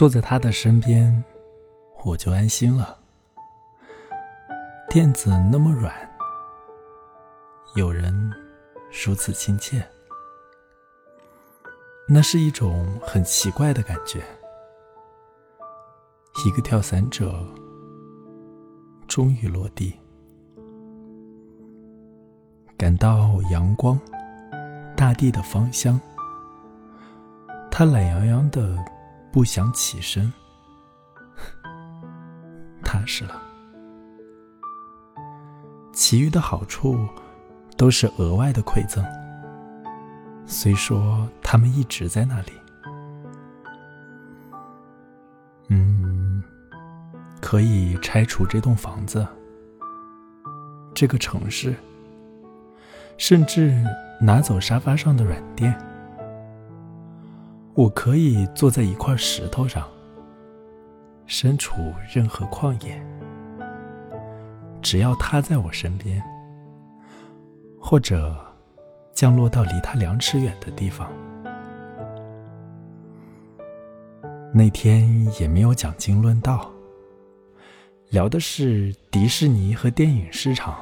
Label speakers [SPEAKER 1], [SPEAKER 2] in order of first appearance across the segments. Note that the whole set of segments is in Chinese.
[SPEAKER 1] 坐在他的身边，我就安心了。垫子那么软，有人如此亲切，那是一种很奇怪的感觉。一个跳伞者终于落地，感到阳光、大地的芳香。他懒洋洋的，不想起身，踏实了。其余的好处都是额外的馈赠，虽说他们一直在那里。嗯，可以拆除这栋房子，这个城市，甚至拿走沙发上的软垫。我可以坐在一块石头上，身处任何旷野，只要他在我身边，或者降落到离他两尺远的地方。那天也没有讲经论道，聊的是迪士尼和电影市场。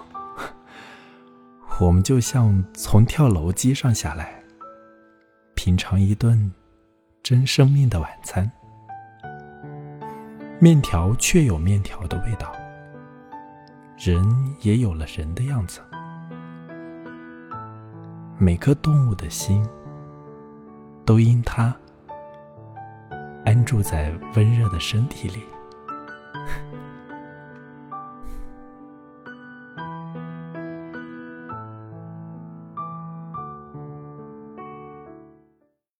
[SPEAKER 1] 我们就像从跳楼机上下来，品尝一顿。真生命的晚餐，面条确有面条的味道，人也有了人的样子。每颗动物的心，都因它安住在温热的身体里。